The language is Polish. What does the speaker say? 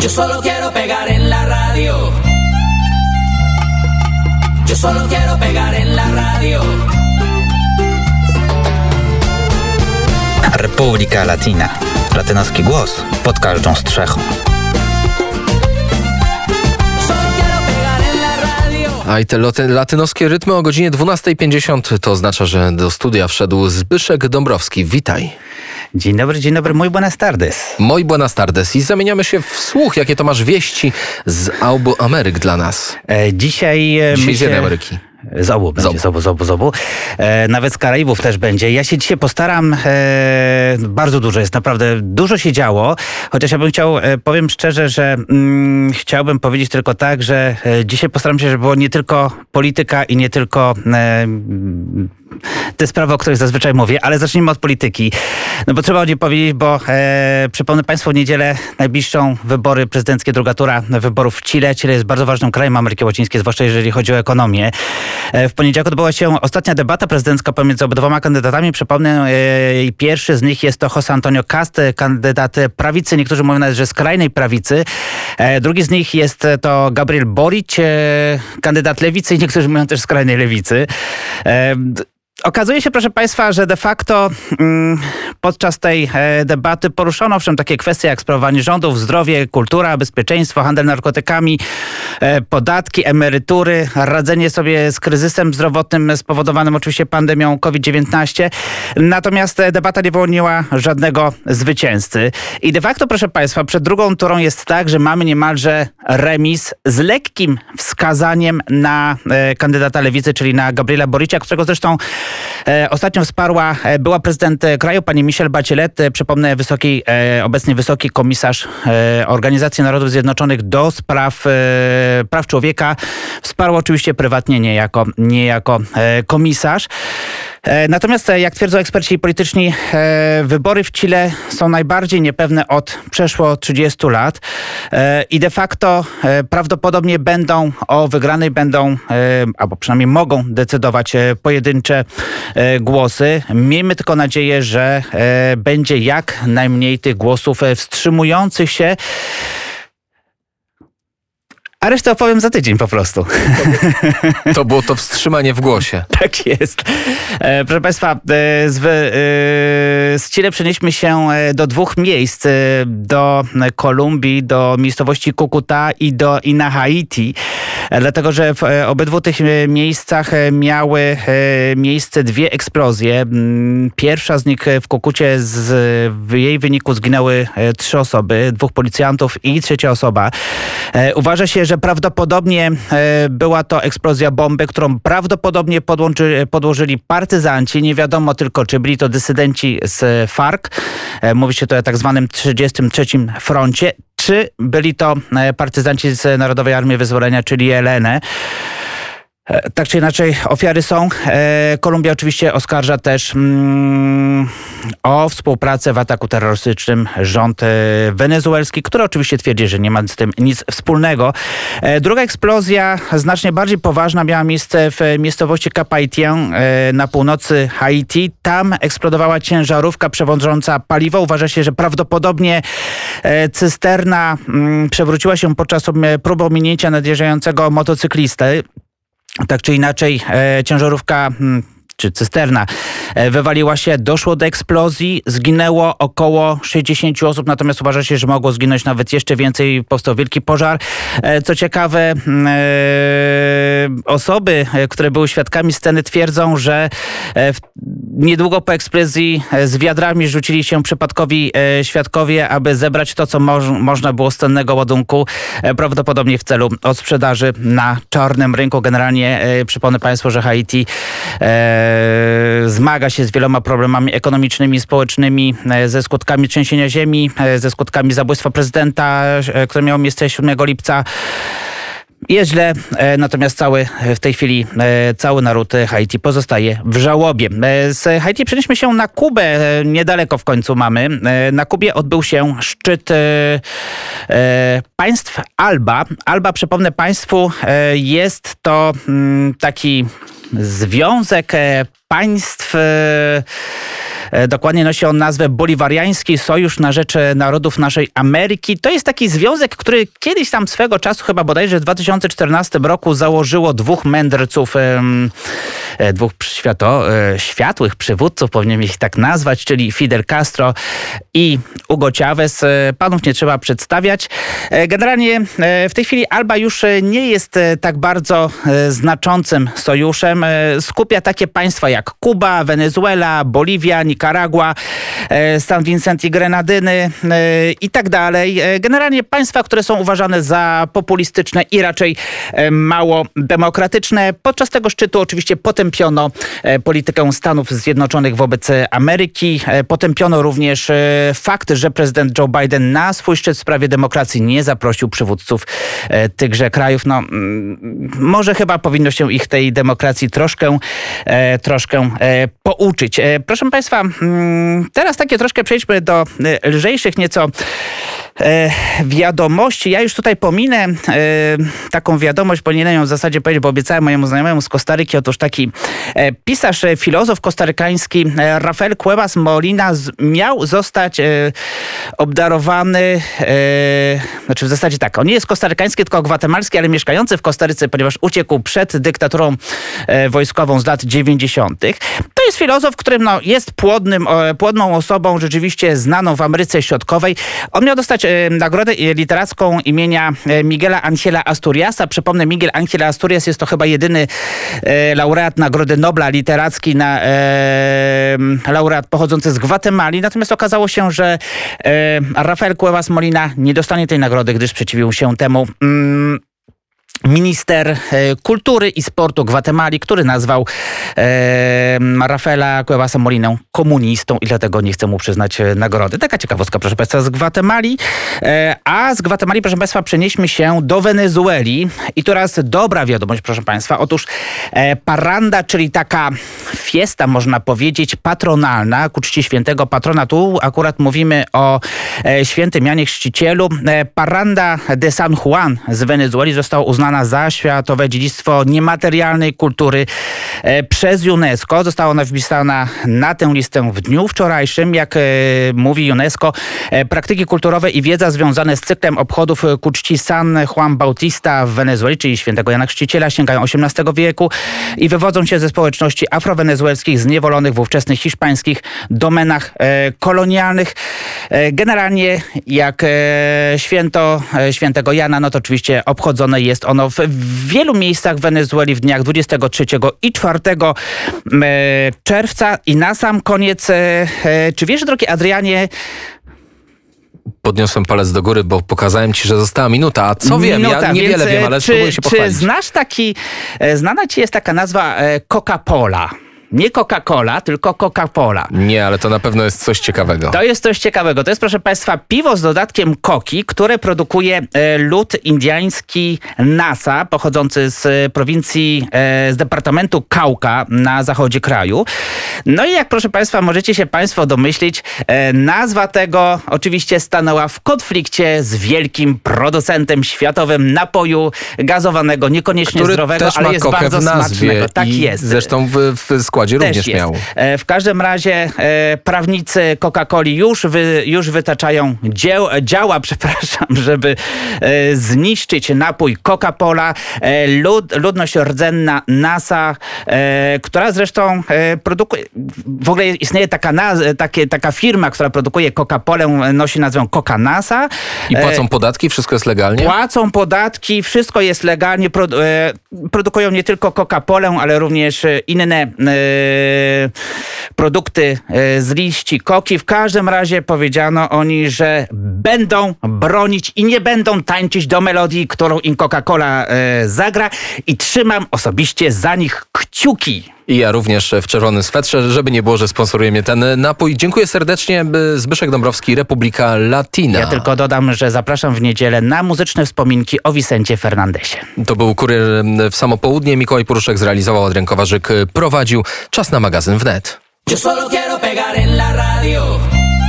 Yo solo quiero pegar en la radio. Yo solo quiero pegar en la radio. Republika Latina. Latynoski głos pod każdą strzechą. A i te latynoskie rytmy o godzinie 12.50 to oznacza, że do studia wszedł Zbyszek Dąbrowski. Witaj. Dzień dobry, dzień dobry, muy buenas tardes. Moi buenas tardes i zamieniamy się w słuch, jakie to masz wieści z obu Ameryk dla nas. E, dzisiaj... e, Dzisiaj my z Ameryki. Z obu będzie, obu. z obu, z obu, z obu. E, nawet z Karaibów też będzie. Ja się dzisiaj postaram, e, bardzo dużo jest, naprawdę dużo się działo, chociaż ja bym chciał, e, powiem szczerze, że mm, chciałbym powiedzieć tylko tak, że e, dzisiaj postaram się, żeby było nie tylko polityka i nie tylko e, te sprawy, o których zazwyczaj mówię, ale zacznijmy od polityki. No bo trzeba o niej powiedzieć, bo e, przypomnę Państwu w niedzielę najbliższą wybory prezydenckie, druga tura wyborów w Chile. Chile jest bardzo ważnym krajem Ameryki Łacińskiej, zwłaszcza jeżeli chodzi o ekonomię. E, w poniedziałek odbyła się ostatnia debata prezydencka pomiędzy obydwoma kandydatami. Przypomnę, e, pierwszy z nich jest to José Antonio Cast, kandydat prawicy, niektórzy mówią nawet, że skrajnej prawicy. E, drugi z nich jest to Gabriel Boric, kandydat lewicy i niektórzy mówią też skrajnej lewicy. Okazuje się, proszę Państwa, że de facto mm, podczas tej e, debaty poruszono owszem takie kwestie jak sprawowanie rządów, zdrowie, kultura, bezpieczeństwo, handel narkotykami, e, podatki, emerytury, radzenie sobie z kryzysem zdrowotnym spowodowanym oczywiście pandemią COVID-19. Natomiast e, debata nie wyłoniła żadnego zwycięzcy. I de facto, proszę Państwa, przed drugą turą jest tak, że mamy niemalże remis z lekkim wskazaniem na kandydata lewicy, czyli na Gabriela Boricia, którego zresztą ostatnio wsparła e, była prezydent e, kraju, pani Michelle Bachelet, e, przypomnę wysoki, e, obecnie wysoki komisarz e, Organizacji Narodów Zjednoczonych do spraw e, praw człowieka. Wsparła oczywiście prywatnie, nie jako, nie jako e, komisarz. E, Natomiast, e, jak twierdzą eksperci polityczni, e, wybory w Chile są najbardziej niepewne od przeszło 30 lat i de facto prawdopodobnie będą o wygranej będą, albo przynajmniej mogą decydować pojedyncze głosy. Miejmy tylko nadzieję, że będzie jak najmniej tych głosów wstrzymujących się. A resztę opowiem za tydzień po prostu. To było to wstrzymanie w głosie. Tak jest. E, proszę Państwa, e, z, e, z Chile przenieśmy się e, do dwóch miejsc. e, Do Kolumbii, do miejscowości Kukuta i, do, i na Haiti. E, Dlatego, że w e, obydwu tych e, miejscach miały miejsce dwie eksplozje. Mm, Pierwsza z nich w Kukucie, z, w jej wyniku zginęły trzy osoby, dwóch policjantów i trzecia osoba. Uważa się, że prawdopodobnie była to eksplozja bomby, którą prawdopodobnie podłączy, podłożyli partyzanci. Nie wiadomo tylko, czy byli to dysydenci z FARC. Mówi się to o tak zwanym 33 froncie. Czy byli to e, partyzanci z Narodowej Armii Wyzwolenia, czyli ELN. E, Tak czy inaczej, ofiary są. E, Kolumbia oczywiście oskarża też mm, o współpracę w ataku terrorystycznym rząd e, wenezuelski, który oczywiście twierdzi, że nie ma z tym nic wspólnego. Druga eksplozja, znacznie bardziej poważna, miała miejsce w miejscowości Cap-Haitien e, na północy Haiti. Tam eksplodowała ciężarówka przewożąca paliwo. Uważa się, że prawdopodobnie cysterna mm, przewróciła się podczas próby ominięcia nadjeżdżającego motocyklisty. Tak czy inaczej, e, ciężarówka mm, czy cysterna e, wywaliła się, doszło do eksplozji, zginęło około 60 osób, natomiast uważa się, że mogło zginąć nawet jeszcze więcej, powstał wielki pożar. E, Co ciekawe, e, osoby, które były świadkami sceny twierdzą, że niedługo po eksplozji z wiadrami rzucili się przypadkowi świadkowie, aby zebrać to, co moż- można było z cennego ładunku, prawdopodobnie w celu odsprzedaży na czarnym rynku. Generalnie przypomnę Państwu, że Haiti zmaga się z wieloma problemami ekonomicznymi, społecznymi, e, ze skutkami trzęsienia ziemi, e, ze skutkami zabójstwa prezydenta, e, które miało miejsce 7 lipca. Jest źle, e, natomiast cały e, w tej chwili e, cały naród e, Haiti pozostaje w żałobie. E, Z Haiti przenieśmy się na Kubę, e, niedaleko w końcu mamy. E, Na Kubie odbył się szczyt e, e, państw Alba. Alba, przypomnę Państwu, e, jest to mm, taki związek e, państw. E, E, dokładnie nosi on nazwę Boliwariański Sojusz na Rzecz Narodów Naszej Ameryki. To jest taki związek, który kiedyś tam swego czasu, chyba bodajże w 2014 roku założyło dwóch mędrców, e, dwóch świato, e, światłych przywódców, powinienem ich tak nazwać, czyli Fidel Castro i Hugo Chavez. E, Panów nie trzeba przedstawiać. E, Generalnie e, w tej chwili Alba już e, nie jest e, tak bardzo e, znaczącym sojuszem. E, Skupia takie państwa jak Kuba, Wenezuela, Boliwia, Nikaragua, e, San Vincent i Grenadyny e, i tak dalej. E, Generalnie państwa, które są uważane za populistyczne i raczej mało demokratyczne. Podczas tego szczytu oczywiście potępiono politykę Stanów Zjednoczonych wobec Ameryki. Potępiono również fakt, że prezydent Joe Biden na swój szczyt w sprawie demokracji nie zaprosił przywódców tychże krajów. No, mm, może chyba powinno się ich tej demokracji troszkę, troszkę pouczyć. Proszę Państwa, teraz takie troszkę przejdźmy do e, lżejszych nieco wiadomości. Ja już tutaj pominę e, taką wiadomość, powinienem ją w zasadzie powiedzieć, bo obiecałem mojemu znajomemu z Kostaryki. Otóż taki e, pisarz, e, filozof kostarykański e, Rafael Cuevas Molina miał zostać e, obdarowany, e, znaczy w zasadzie tak, on nie jest kostarykański, tylko gwatemalski, ale mieszkający w Kostaryce, ponieważ uciekł przed dyktaturą e, wojskową z lat 90. To jest filozof, którym no, jest płodnym, e, płodną osobą, rzeczywiście znaną w Ameryce Środkowej. On miał dostać e, nagrodę e, literacką imienia e, Miguela Angela Asturiasa. Przypomnę, Miguel Angel Asturias jest to chyba jedyny e, laureat Nagrody Nobla literackiej, na, laureat pochodzący z Gwatemali. Natomiast okazało się, że Rafael Cuevas Molina nie dostanie tej nagrody, gdyż sprzeciwił się temu. Mm, minister e, kultury i sportu Gwatemali, który nazwał e, Rafaela Cuevasa Molinę komunistą i dlatego nie chce mu przyznać e, nagrody. Taka ciekawostka, proszę Państwa, z Gwatemali. E, a z Gwatemali, proszę Państwa, przenieśmy się do Wenezueli i teraz dobra wiadomość, proszę Państwa. Otóż e, paranda, czyli taka fiesta, można powiedzieć, patronalna ku czci świętego patrona. Tu akurat mówimy o e, świętym Janie Chrzcicielu. E, paranda de San Juan z Wenezueli została uznana za światowe dziedzictwo niematerialnej kultury e, przez UNESCO. Została ona wpisana na tę listę w dniu wczorajszym. Jak e, mówi UNESCO, e, praktyki kulturowe i wiedza związane z cyklem obchodów ku czci San Juan Bautista w Wenezueli, czyli świętego Jana Chrzciciela, sięgają XVIII wieku i wywodzą się ze społeczności afrowenezuelskich zniewolonych w ówczesnych hiszpańskich domenach kolonialnych. Generalnie jak święto świętego Jana, no to oczywiście obchodzone jest ono w wielu miejscach w Wenezueli w dniach 23 i 4 e, czerwca. I na sam koniec, e, e, czy wiesz, drogi Adrianie, Podniosłem palec do góry, bo pokazałem ci, że została minuta. A co wiem? Minuta, Ja niewiele wiem, ale czy, spróbuję się czy pochwalić. znasz taki, znana ci jest taka nazwa Coca-Cola? Nie Coca-Cola, tylko Coca-Cola. Nie, ale to na pewno jest coś ciekawego. To jest coś ciekawego. To jest, proszę Państwa, piwo z dodatkiem koki, które produkuje e, lud indyjski NASA, pochodzący z e, prowincji, e, z departamentu Kauka na zachodzie kraju. No i jak, proszę Państwa, możecie się Państwo domyślić, nazwa tego oczywiście stanęła w konflikcie z wielkim producentem światowym napoju gazowanego, niekoniecznie Który zdrowego, ale jest bardzo w nazwie. smacznego. Tak jest. Zresztą w, w składzie Też również jest. miał. E, W każdym razie e, prawnicy Coca-Coli już, wy, już wytaczają dzieł, działa, przepraszam, żeby e, zniszczyć napój Coca-Cola. Lud, ludność rdzenna NASA, która zresztą produkuje, w ogóle istnieje taka, takie, taka firma, która produkuje Coca-Colę, nosi nazwę Coca NASA. I płacą podatki, wszystko jest legalnie? Płacą podatki, wszystko jest legalnie. Produ- produkują nie tylko Coca-Colę, ale również inne produkty e, z liści koki. W każdym razie powiedziano oni, że będą bronić i nie będą tańczyć do melodii, którą im Coca-Cola e, zagra. I trzymam osobiście za nich kciuki. I ja również w czerwonym swetrze, żeby nie było, że sponsoruje mnie ten napój. Dziękuję serdecznie. Zbyszek Dąbrowski, Republika Latina. Ja tylko dodam, że zapraszam w niedzielę na muzyczne wspominki o Vicencie Fernandesie. To był kurier w samo południe. Mikołaj Poruszek zrealizował, Adrian Kowarzyk prowadził. Czas na magazyn wnet. Yo solo quiero pegar en la radio.